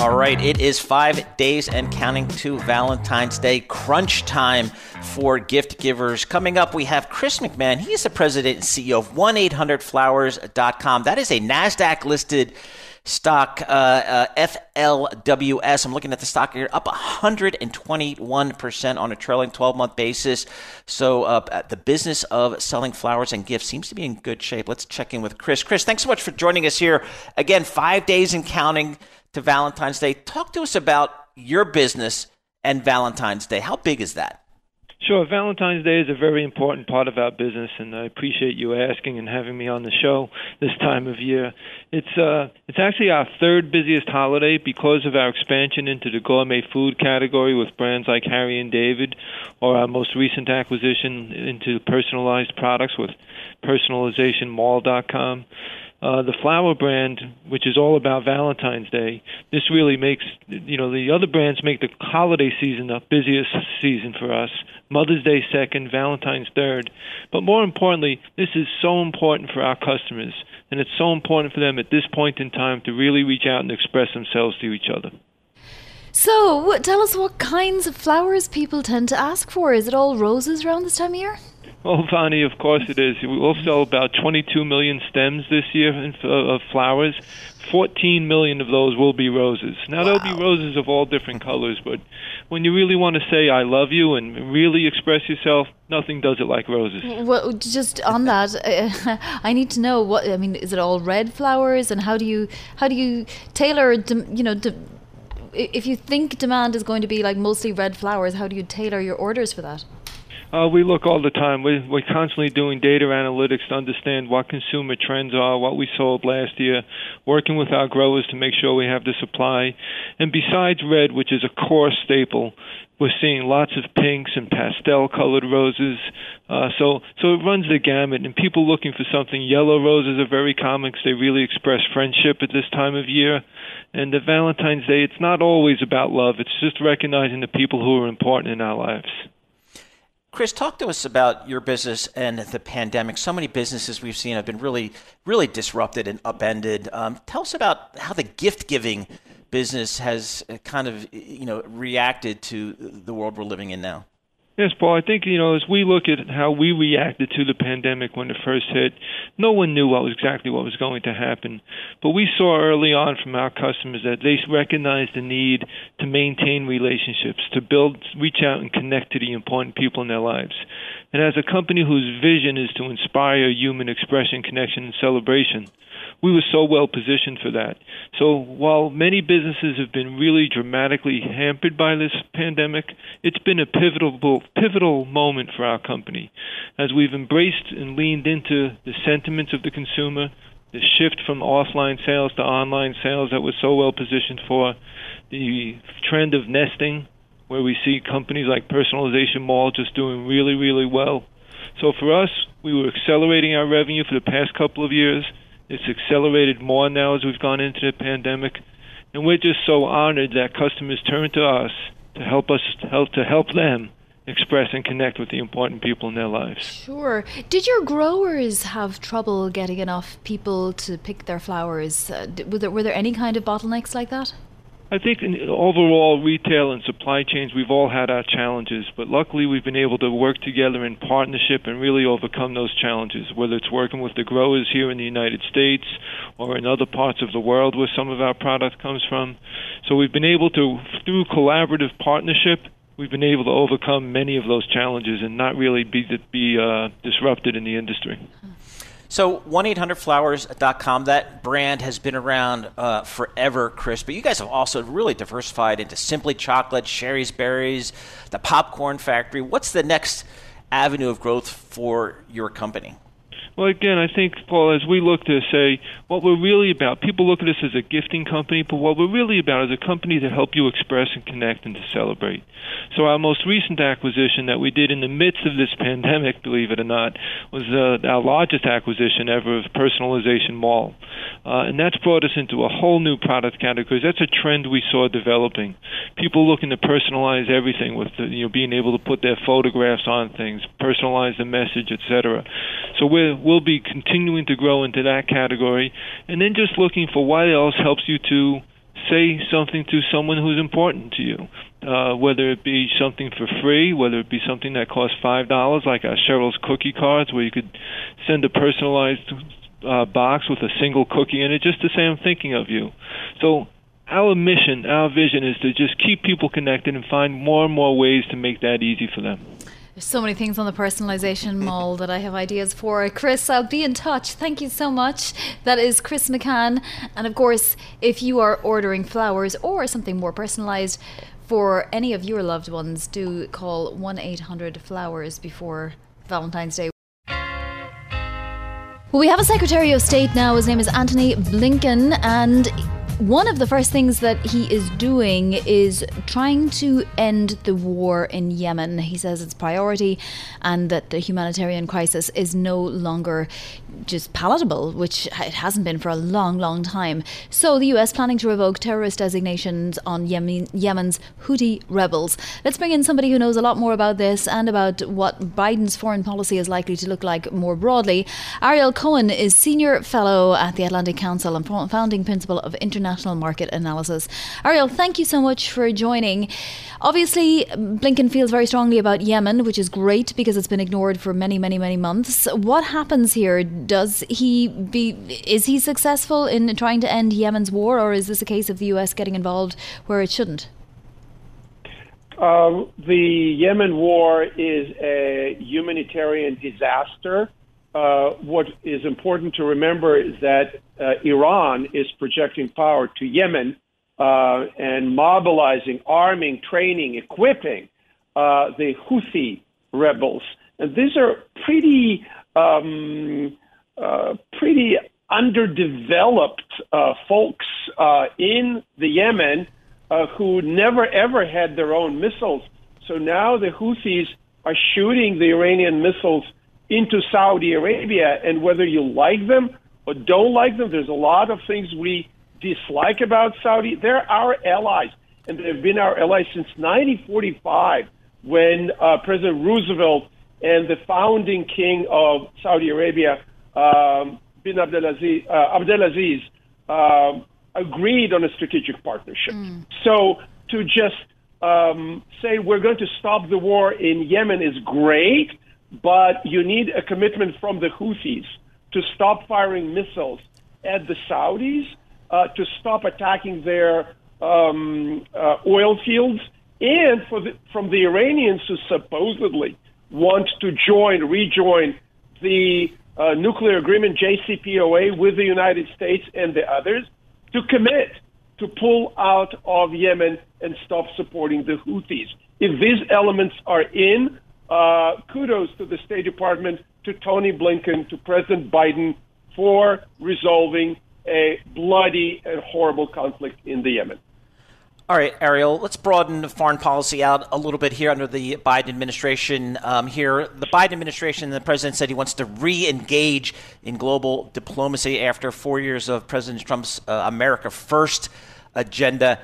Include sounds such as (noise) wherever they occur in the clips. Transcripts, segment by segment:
All right, it is five days and counting to Valentine's Day. Crunch time for gift givers. Coming up, we have Chris McCann. He is the president and CEO of 1 800flowers.com. That is a NASDAQ listed stock, uh, uh, FLWS. I'm looking at the stock here, up 121% on a trailing 12 month basis. So uh, the business of selling flowers and gifts seems to be in good shape. Let's check in with Chris. Chris, thanks so much for joining us here. Again, five days and counting to Valentine's Day. Talk to us about your business and Valentine's Day. How big is that? Sure. Valentine's Day is a very important part of our business, and I appreciate you asking and having me on the show this time of year. It's uh, it's actually our third busiest holiday because of our expansion into the gourmet food category with brands like Harry and David, or our most recent acquisition into personalized products with personalizationmall.com uh, the flower brand, which is all about Valentine's Day, this really makes you know the other brands make the holiday season the busiest season for us. Mother's Day second, Valentine's third, but more importantly, this is so important for our customers, and it's so important for them at this point in time to really reach out and express themselves to each other. So, tell us what kinds of flowers people tend to ask for. Is it all roses around this time of year? Well, Vonnie, of course it is. We'll sell about 22 million stems this year of flowers. 14 million of those will be roses. Now, wow. there'll be roses of all different colors, but when you really want to say I love you and really express yourself, nothing does it like roses. Well, just on that, uh, (laughs) I need to know what I mean. Is it all red flowers, and how do you how do you tailor? You know, if you think demand is going to be like mostly red flowers, how do you tailor your orders for that? Uh, we look all the time. We, we're constantly doing data analytics to understand what consumer trends are, what we sold last year, working with our growers to make sure we have the supply. And besides red, which is a core staple, we're seeing lots of pinks and pastel colored roses. Uh, so, so it runs the gamut. And people looking for something. Yellow roses are very common because they really express friendship at this time of year. And the Valentine's Day, it's not always about love. It's just recognizing the people who are important in our lives. Chris, talk to us about your business and the pandemic. So many businesses we've seen have been really, really disrupted and upended. Um, tell us about how the gift giving business has uh, kind of, you know, reacted to the world we're living in now. Yes, Paul. I think you know as we look at how we reacted to the pandemic when it first hit, no one knew what was exactly what was going to happen. But we saw early on from our customers that they recognized the need to maintain relationships, to build, reach out, and connect to the important people in their lives. And as a company whose vision is to inspire human expression, connection, and celebration, we were so well positioned for that. So while many businesses have been really dramatically hampered by this pandemic, it's been a pivotal pivotal moment for our company as we've embraced and leaned into the sentiments of the consumer, the shift from offline sales to online sales that we're so well positioned for, the trend of nesting where we see companies like Personalization Mall just doing really really well. So for us, we were accelerating our revenue for the past couple of years it's accelerated more now as we've gone into the pandemic, and we're just so honored that customers turn to us to help us help to help them express and connect with the important people in their lives. Sure. Did your growers have trouble getting enough people to pick their flowers? Uh, were, there, were there any kind of bottlenecks like that? I think in overall retail and supply chains, we've all had our challenges, but luckily we've been able to work together in partnership and really overcome those challenges, whether it's working with the growers here in the United States or in other parts of the world where some of our product comes from. So we've been able to, through collaborative partnership, we've been able to overcome many of those challenges and not really be, be uh, disrupted in the industry. So 1-800-Flowers.com, that brand has been around uh, forever, Chris, but you guys have also really diversified into Simply Chocolate, Shari's Berries, the Popcorn Factory. What's the next avenue of growth for your company? Well, again, I think, Paul, as we look to say what we're really about, people look at us as a gifting company, but what we're really about is a company to help you express and connect and to celebrate. So our most recent acquisition that we did in the midst of this (laughs) pandemic, believe it or not, was uh, our largest acquisition ever of Personalization Mall. Uh, and that's brought us into a whole new product category. That's a trend we saw developing. People looking to personalize everything with the, you know being able to put their photographs on things, personalize the message, etc. So we're we'll be continuing to grow into that category, and then just looking for what else helps you to say something to someone who's important to you. Uh, whether it be something for free, whether it be something that costs five dollars, like our Cheryl's cookie cards, where you could send a personalized uh, box with a single cookie in it, just to say I'm thinking of you. So our mission, our vision is to just keep people connected and find more and more ways to make that easy for them. There's so many things on the personalization (coughs) mall that I have ideas for. Chris, I'll be in touch. Thank you so much. That is Chris McCann. And of course, if you are ordering flowers or something more personalized for any of your loved ones, do call 1 800 Flowers before Valentine's Day. Well, we have a Secretary of State now. His name is Anthony Blinken, and one of the first things that he is doing is trying to end the war in Yemen. He says it's priority and that the humanitarian crisis is no longer just palatable, which it hasn't been for a long, long time. So the US planning to revoke terrorist designations on Yemen, Yemen's Houthi rebels. Let's bring in somebody who knows a lot more about this and about what Biden's foreign policy is likely to look like more broadly. Ariel Cohen is senior fellow at the Atlantic Council and founding principal of International international market analysis. Ariel, thank you so much for joining. Obviously, Blinken feels very strongly about Yemen, which is great because it's been ignored for many, many, many months. What happens here? Does he be is he successful in trying to end Yemen's war, or is this a case of the U.S. getting involved where it shouldn't? Um, the Yemen war is a humanitarian disaster. Uh, what is important to remember is that uh, Iran is projecting power to Yemen uh, and mobilizing, arming, training, equipping uh, the Houthi rebels. And these are pretty, um, uh, pretty underdeveloped folks in the Yemen who never ever had their own missiles. So now the Houthis are shooting the Iranian missiles into Saudi Arabia, and whether you like them or don't like them, there's a lot of things we dislike about Saudi. They're our allies, and they've been our allies since 1945 when uh, President Roosevelt and the founding king of Saudi Arabia, um, bin Abdulaziz, uh, Abdulaziz uh, agreed on a strategic partnership. Mm. So to just um, say we're going to stop the war in Yemen is great, but you need a commitment from the Houthis to stop firing missiles at the Saudis, uh, to stop attacking their um, uh, oil fields, and the, from the Iranians who supposedly want to join, rejoin the uh, nuclear agreement JCPOA with the United States and the others, to commit to pull out of Yemen and stop supporting the Houthis. If these elements are in, uh, kudos to the State Department, to Tony Blinken, to President Biden for resolving a bloody and horrible conflict in the Yemen. All right, Ariel, let's broaden foreign policy out a little bit here under the Biden administration. Um, here, the Biden administration, the president said he wants to re engage in global diplomacy after four years of President Trump's uh, America First agenda.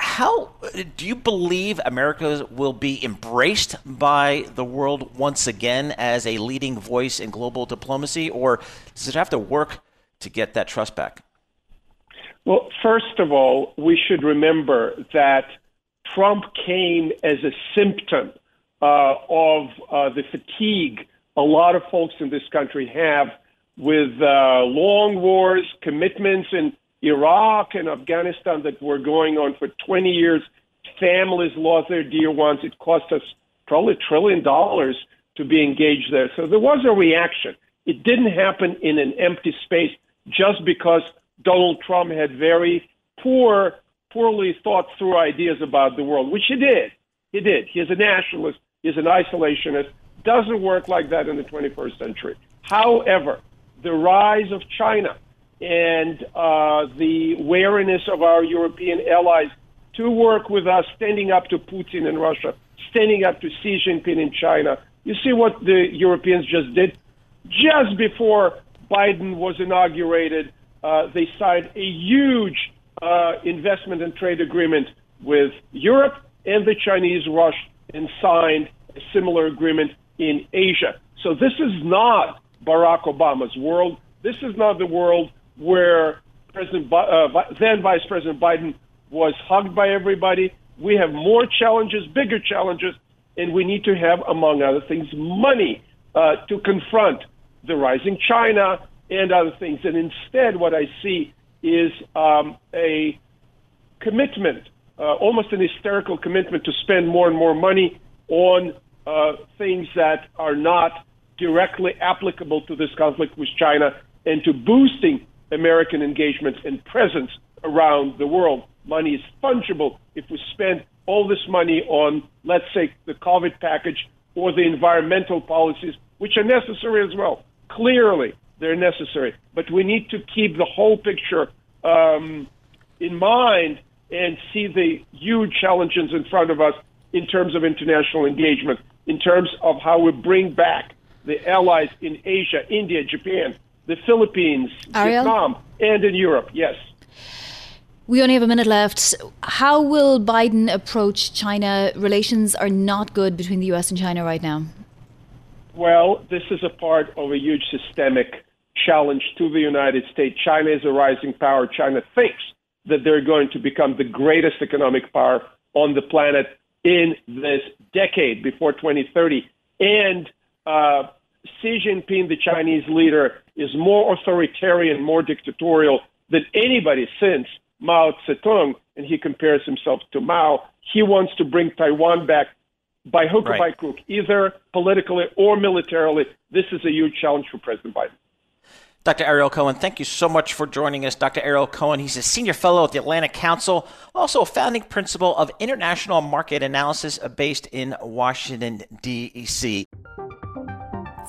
How do you believe America will be embraced by the world once again as a leading voice in global diplomacy, or does it have to work to get that trust back? Well, first of all, we should remember that Trump came as a symptom uh, of uh, the fatigue a lot of folks in this country have with uh, long wars, commitments in Iraq and Afghanistan that were going on for 20 years. Families lost their dear ones. It cost us probably a trillion dollars to be engaged there. So there was a reaction. It didn't happen in an empty space just because Donald Trump had very poor, poorly thought through ideas about the world, which he did. He did. He's a nationalist. He's an isolationist. Doesn't work like that in the 21st century. However, the rise of China and uh, the wariness of our European allies to work with us, standing up to Putin in Russia, standing up to Xi Jinping in China. You see what the Europeans just did? Just before Biden was inaugurated, uh, they signed a huge uh, investment and trade agreement with Europe, and the Chinese rushed and signed a similar agreement in Asia. So this is not Barack Obama's world. This is not the world where President uh, then Vice President Biden was hugged by everybody. We have more challenges, bigger challenges, and we need to have, among other things, money uh, to confront the rising China and other things. And instead, what I see is um, a commitment, uh, almost an hysterical commitment to spend more and more money on uh, things that are not directly applicable to this conflict with China and to boosting American engagement and presence around the world. Money is fungible. If we spend all this money on, let's say, the COVID package or the environmental policies, which are necessary as well, clearly they're necessary. But we need to keep the whole picture um, in mind and see the huge challenges in front of us in terms of international engagement in terms of how we bring back the allies in Asia, India, Japan, the Philippines, Ariel? Vietnam, and in Europe. Yes. We only have a minute left. How will Biden approach China? Relations are not good between the US and China right now. Well, this is a part of a huge systemic challenge to the United States. China is a rising power. China thinks that they're going to become the greatest economic power on the planet in this decade before 2030. And uh, Xi Jinping, the Chinese leader, is more authoritarian, more dictatorial than anybody since Mao Zedong, and he compares himself to Mao. He wants to bring Taiwan back by hook right. or by crook, either politically or militarily. This is a huge challenge for President Biden. Dr. Ariel Cohen, thank you so much for joining us. Dr. Ariel Cohen, he's a senior fellow at the Atlantic Council, also a founding principal of International Market Analysis based in Washington, D.C.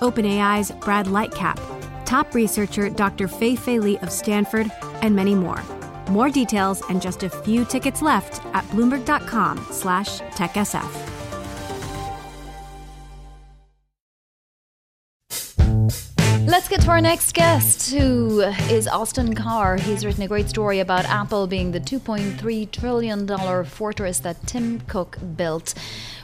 OpenAI's Brad Lightcap, top researcher Dr. Fei Fei Li of Stanford, and many more. More details and just a few tickets left at bloomberg.com slash techsf. Let's get to our next guest, who is Austin Carr. He's written a great story about Apple being the $2.3 trillion fortress that Tim Cook built.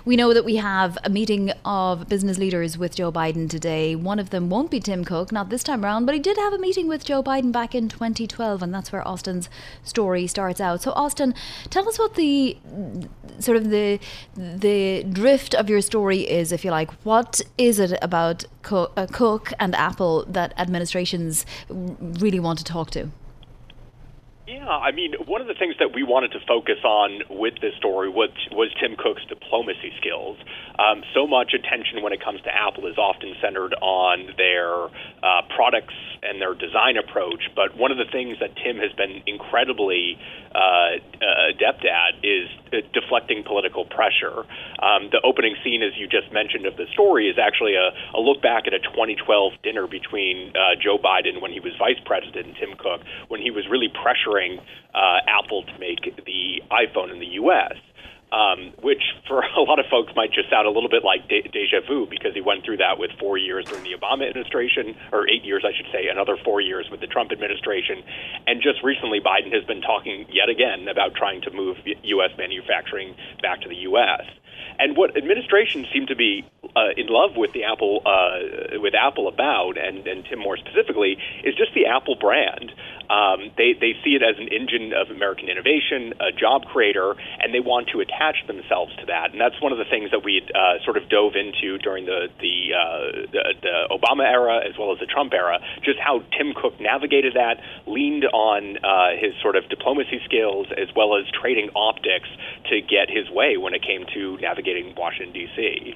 We know that we have a meeting of business leaders with Joe Biden today. One of them won't be Tim Cook, not this time around, but he did have a meeting with Joe Biden back in 2012, and that's where Austin's story starts out. So, Austin, tell us what the sort of the the drift of your story is, if you like. What is it about Cook, uh, Cook and Apple that administrations really want to talk to? Yeah, I mean, one of the things that we wanted to focus on with this story was was Tim Cook's diplomacy skills. Um, so much attention when it comes to Apple is often centered on their uh, products and their design approach, but one of the things that Tim has been incredibly uh, uh, adept at is uh, deflecting political pressure. Um, the opening scene, as you just mentioned, of the story is actually a, a look back at a 2012 dinner between uh, Joe Biden when he was vice president and Tim Cook, when he was really pressuring uh, Apple to make the iPhone in the U.S um, which for (laughs) a lot of folks might just sound a little bit like de- deja vu because he went through that with four years during the Obama administration, or eight years, I should say, another four years with the Trump administration. And just recently, Biden has been talking yet again about trying to move U.S. manufacturing back to the U.S. And what administrations seem to be uh, in love with the Apple uh, with Apple about, and, and Tim more specifically, is just the Apple brand. Um, they they see it as an engine of American innovation, a job creator, and they want to attach themselves to that. And that's one of the things that we uh, sort of dove into during the the, uh, the the Obama era as well as the Trump era. Just how Tim Cook navigated that, leaned on uh, his sort of diplomacy skills as well as trading optics to get his way when it came to navigating Washington D.C.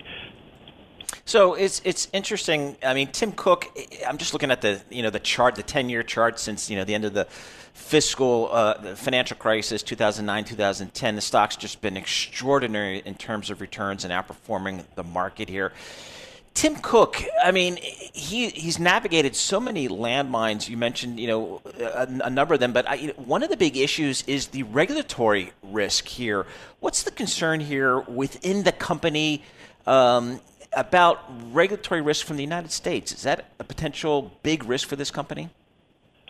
So it's it's interesting. I mean, Tim Cook. I'm just looking at the you know the chart, the 10 year chart since you know the end of the fiscal uh, the financial crisis, 2009, 2010. The stock's just been extraordinary in terms of returns and outperforming the market here. Tim Cook, I mean, he he's navigated so many landmines. You mentioned, you know, a, a number of them, but I, you know, one of the big issues is the regulatory risk here. What's the concern here within the company? Um, about regulatory risk from the United States. Is that a potential big risk for this company?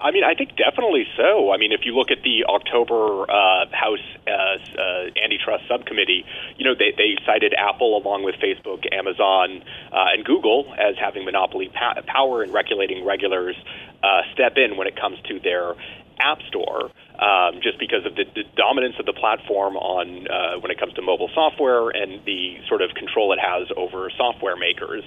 I mean, I think definitely so. I mean, if you look at the October uh, House uh, uh, antitrust subcommittee, you know, they, they cited Apple along with Facebook, Amazon, uh, and Google as having monopoly pa- power in regulating regulars uh, step in when it comes to their app store um, just because of the, the, dominance of the platform on uh, when it comes to mobile software and the sort of control it has over software makers.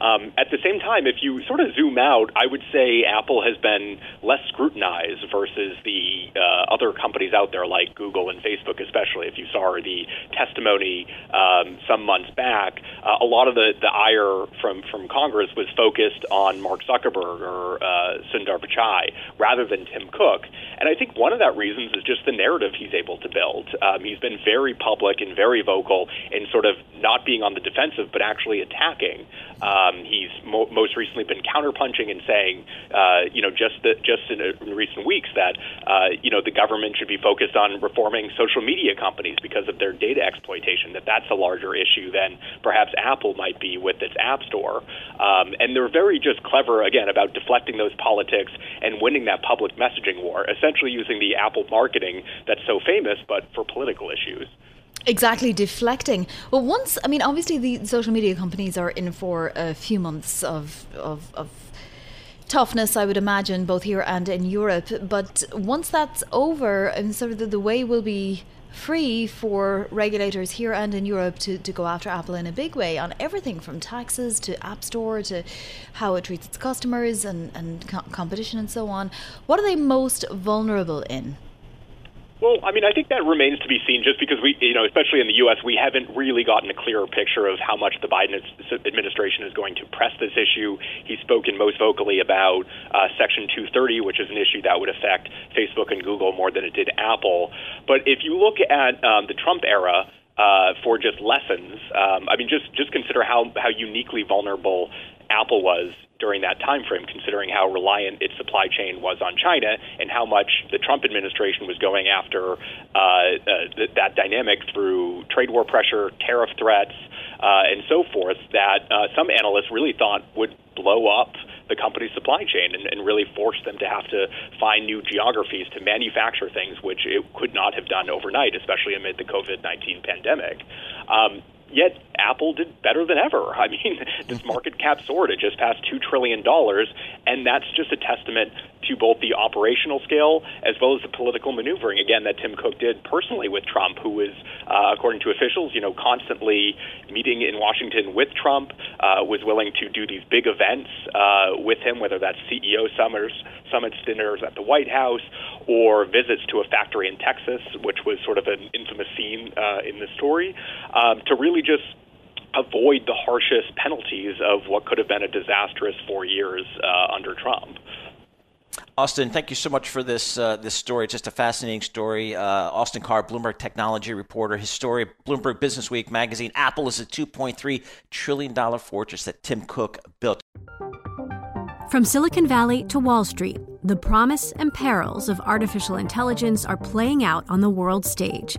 Um, at the same time, if you sort of zoom out, I would say Apple has been less scrutinized versus the uh, other companies out there like Google and Facebook, especially. If you saw the testimony um, some months back, uh, a lot of the, the ire from, from Congress was focused on Mark Zuckerberg or uh, Sundar Pichai rather than Tim Cook. And I think one of that reasons is just the narrative he's able to build. Um, he's been very public and very vocal in sort of not being on the defensive, but actually attacking. Um, he's mo- most recently been counterpunching and saying, uh, you know, just the, just in, a, in, recent weeks that uh, you know the government should be focused on reforming social media companies because of their data exploitation. That that's a larger issue than perhaps Apple might be with its App Store. Um, and they're very just clever again about deflecting those politics and winning that public messaging war, essentially using the Apple marketing that's so famous, but for political issues. Exactly, deflecting. Well, once, I mean, obviously the social media companies are in for a few months of, of, of toughness, I would imagine, both here and in Europe. But once that's over, and sort of the, the way will be free for regulators here and in Europe to, to go after Apple in a big way on everything from taxes to App Store to how it treats its customers and, and co- competition and so on. What are they most vulnerable in? Well, I mean, I think that remains to be seen just because we, you know, especially in the U.S., we haven't really gotten a clearer picture of how much the Biden administration is going to press this issue. He's spoken most vocally about uh, Section 230, which is an issue that would affect Facebook and Google more than it did Apple. But if you look at um, the Trump era, uh, for just lessons. Um, I mean, just just consider how how uniquely vulnerable Apple was during that time frame, considering how reliant its supply chain was on China and how much the Trump administration was going after uh, uh, th- that dynamic through trade war pressure, tariff threats, uh, and so forth, that uh, some analysts really thought would blow up the company's supply chain and, and, really force them to have to find new geographies to manufacture things which it could not have done overnight, especially amid the COVID 19 pandemic. Um, yet Apple did better than ever. (laughs) I mean, this market cap soared; it just passed two trillion dollars, and that's just a testament to both the operational scale as well as the political maneuvering. Again, that Tim Cook did personally with Trump, who was, uh, according to officials, you know, constantly meeting in Washington with Trump, uh, was willing to do these big events uh, with him, whether that's CEO summers, summits, dinners at the White House, or visits to a factory in Texas, which was sort of an infamous scene uh, in the story, um, to really just avoid the harshest penalties of what could have been a disastrous four years uh, under Trump. Austin, thank you so much for this uh, this story. It's just a fascinating story. Uh, Austin Carr, Bloomberg technology reporter, his story, Bloomberg Business Week magazine. Apple is a 2.3 trillion dollar fortress that Tim Cook built. From Silicon Valley to Wall Street. the promise and perils of artificial intelligence are playing out on the world stage.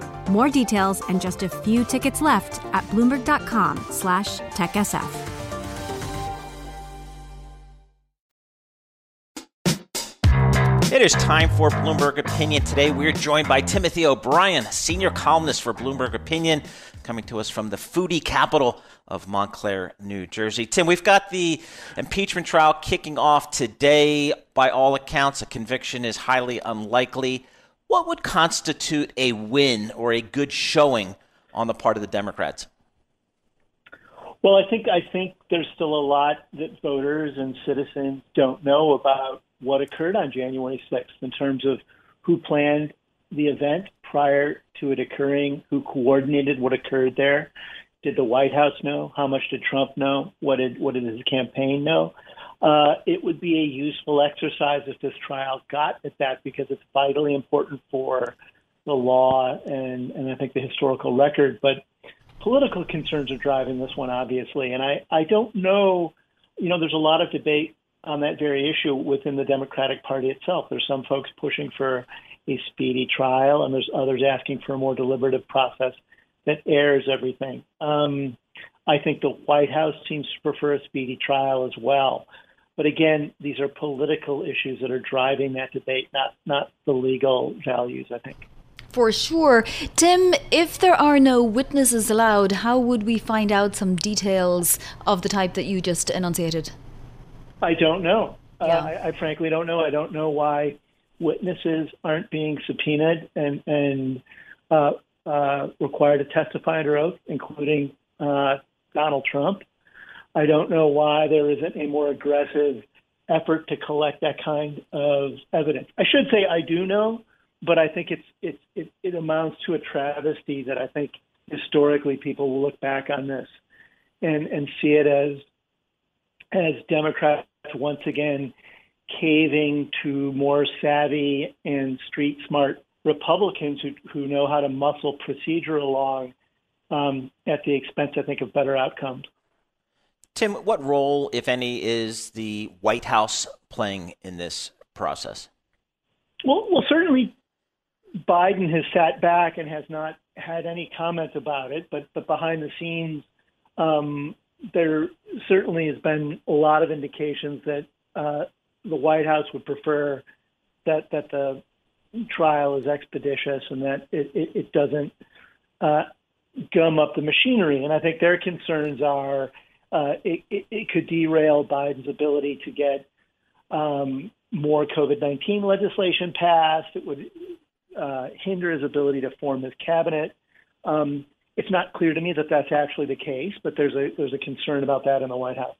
More details and just a few tickets left at bloomberg.com slash techsf. It is time for Bloomberg Opinion. Today we're joined by Timothy O'Brien, senior columnist for Bloomberg Opinion, coming to us from the foodie capital of Montclair, New Jersey. Tim, we've got the impeachment trial kicking off today. By all accounts, a conviction is highly unlikely. What would constitute a win or a good showing on the part of the Democrats? Well, I think I think there's still a lot that voters and citizens don't know about what occurred on January 6th in terms of who planned the event prior to it occurring, who coordinated what occurred there. Did the White House know? How much did Trump know? What did what did his campaign know? Uh, it would be a useful exercise if this trial got at that because it's vitally important for the law and, and I think the historical record. But political concerns are driving this one, obviously. And I, I don't know, you know, there's a lot of debate on that very issue within the Democratic Party itself. There's some folks pushing for a speedy trial, and there's others asking for a more deliberative process that airs everything. Um, I think the White House seems to prefer a speedy trial as well. But again, these are political issues that are driving that debate, not not the legal values. I think. For sure. Tim, if there are no witnesses allowed, how would we find out some details of the type that you just enunciated? I don't know. Yeah. Uh, I, I frankly don't know. I don't know why witnesses aren't being subpoenaed and and uh, uh, required to testify under oath, including uh, Donald Trump. I don't know why there isn't a more aggressive effort to collect that kind of evidence. I should say I do know, but I think it's, it's it, it amounts to a travesty that I think historically people will look back on this and and see it as as Democrats once again caving to more savvy and street smart Republicans who, who know how to muscle procedure along um, at the expense, I think, of better outcomes. Tim, what role, if any, is the White House playing in this process? Well, well, certainly Biden has sat back and has not had any comment about it, but but behind the scenes, um, there certainly has been a lot of indications that uh, the White House would prefer that that the trial is expeditious and that it, it, it doesn't uh, gum up the machinery. And I think their concerns are uh, it, it, it, could derail Biden's ability to get um, more COVID 19 legislation passed. It would uh, hinder his ability to form his cabinet. Um, it's not clear to me that that's actually the case, but there's a there's a concern about that in the White House.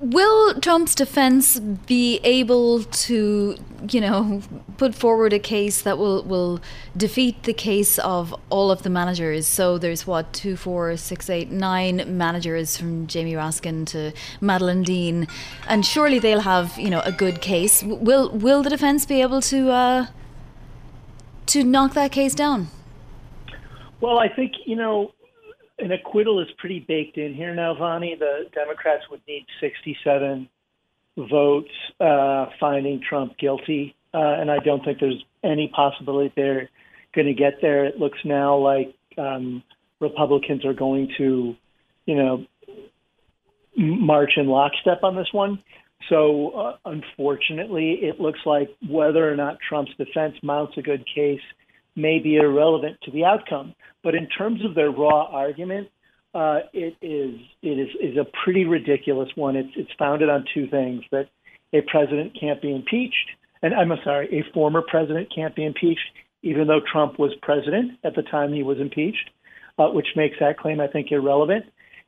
Will Trump's defense be able to, you know, put forward a case that will, will defeat the case of all of the managers? So there's what, two, four, six, eight, nine managers from Jamie Raskin to Madeleine Dean. And surely they'll have, you know, a good case. Will will the defense be able to uh, to knock that case down? Well, I think, you know, an acquittal is pretty baked in here now, Vonnie. The Democrats would need 67 votes uh, finding Trump guilty, uh, and I don't think there's any possibility they're going to get there. It looks now like um, Republicans are going to, you know, march in lockstep on this one. So, uh, unfortunately, it looks like whether or not Trump's defense mounts a good case may be irrelevant to the outcome. But in terms of their raw argument, uh, it is it is is a pretty ridiculous one. It's it's founded on two things: that a president can't be impeached, and I'm sorry, a former president can't be impeached, even though Trump was president at the time he was impeached, uh, which makes that claim I think irrelevant,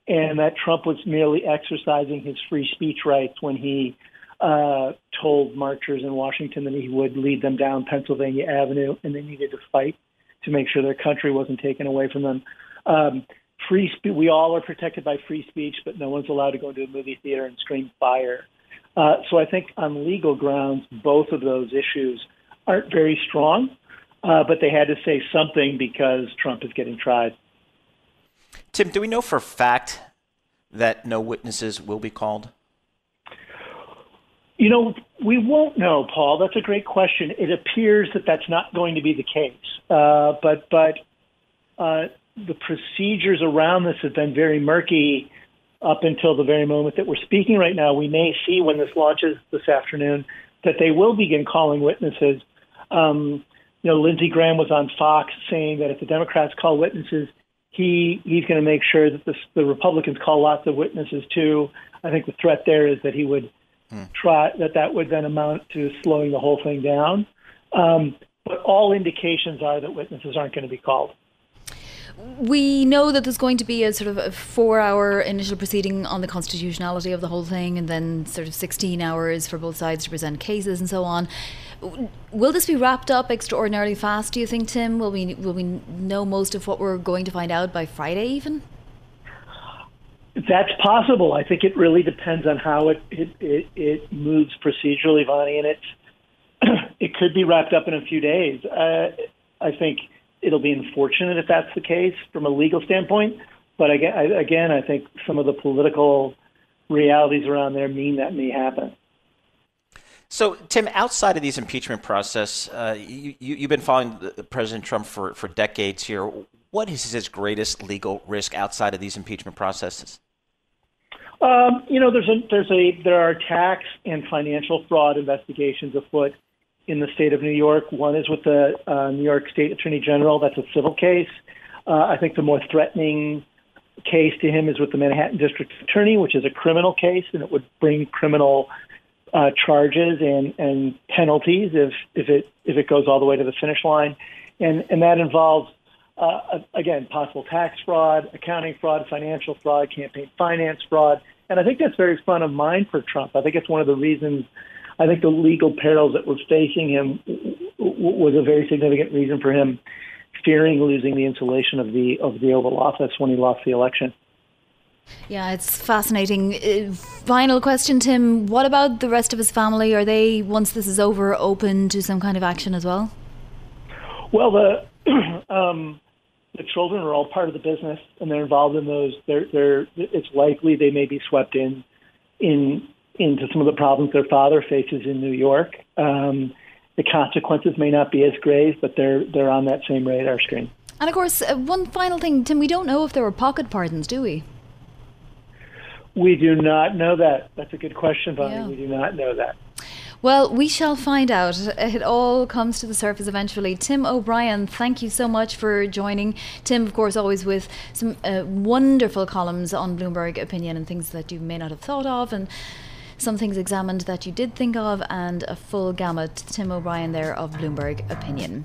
and that Trump was merely exercising his free speech rights when he uh, told marchers in Washington that he would lead them down Pennsylvania Avenue, and they needed to fight to make sure their country wasn't taken away from them. Um, free spe- we all are protected by free speech, but no one's allowed to go into a movie theater and scream fire. Uh, so I think on legal grounds, both of those issues aren't very strong, uh, but they had to say something because Trump is getting tried. Tim, do we know for a fact that no witnesses will be called? You know, we won't know, Paul. That's a great question. It appears that that's not going to be the case, uh, but but uh, the procedures around this have been very murky up until the very moment that we're speaking right now. We may see when this launches this afternoon that they will begin calling witnesses. Um, you know, Lindsey Graham was on Fox saying that if the Democrats call witnesses, he he's going to make sure that the, the Republicans call lots of witnesses too. I think the threat there is that he would hmm. try that that would then amount to slowing the whole thing down. Um, but all indications are that witnesses aren't going to be called. We know that there's going to be a sort of a four hour initial proceeding on the constitutionality of the whole thing, and then sort of 16 hours for both sides to present cases and so on. Will this be wrapped up extraordinarily fast, do you think, Tim? Will we, will we know most of what we're going to find out by Friday, even? That's possible. I think it really depends on how it it, it, it moves procedurally, Vonnie, and it's (clears throat) it could be wrapped up in a few days. Uh, I think it'll be unfortunate if that's the case from a legal standpoint, but again, I, again, I think some of the political realities around there mean that may happen. So, Tim, outside of these impeachment process, uh, you, you, have been following President Trump for, for decades here. What is his greatest legal risk outside of these impeachment processes? Um, you know, there's a there's a there are tax and financial fraud investigations afoot in the state of New York. One is with the uh, New York State Attorney General. That's a civil case. Uh, I think the more threatening case to him is with the Manhattan District Attorney, which is a criminal case, and it would bring criminal uh, charges and, and penalties if if it if it goes all the way to the finish line, and and that involves uh, again, possible tax fraud, accounting fraud, financial fraud, campaign finance fraud. And I think that's very front of mind for Trump. I think it's one of the reasons, I think the legal perils that were facing him was a very significant reason for him fearing losing the insulation of the of the Oval Office when he lost the election. Yeah, it's fascinating. Uh, final question, Tim. What about the rest of his family? Are they, once this is over, open to some kind of action as well? Well, the (clears throat) um, the children are all part of the business and they're involved in those. They're, they're, it's likely they may be swept in, in into some of the problems their father faces in New York. Um, the consequences may not be as grave, but they're they're on that same radar screen. And of course, uh, one final thing, Tim, we don't know if there were pocket pardons, do we? We do not know that. That's a good question, Vonnie. Yeah. We do not know that. Well, we shall find out. It all comes to the surface eventually. Tim O'Brien, thank you so much for joining. Tim, of course, always with some uh, wonderful columns on Bloomberg Opinion and things that you may not have thought of, and some things examined that you did think of, and a full gamut. Tim O'Brien there of Bloomberg Opinion.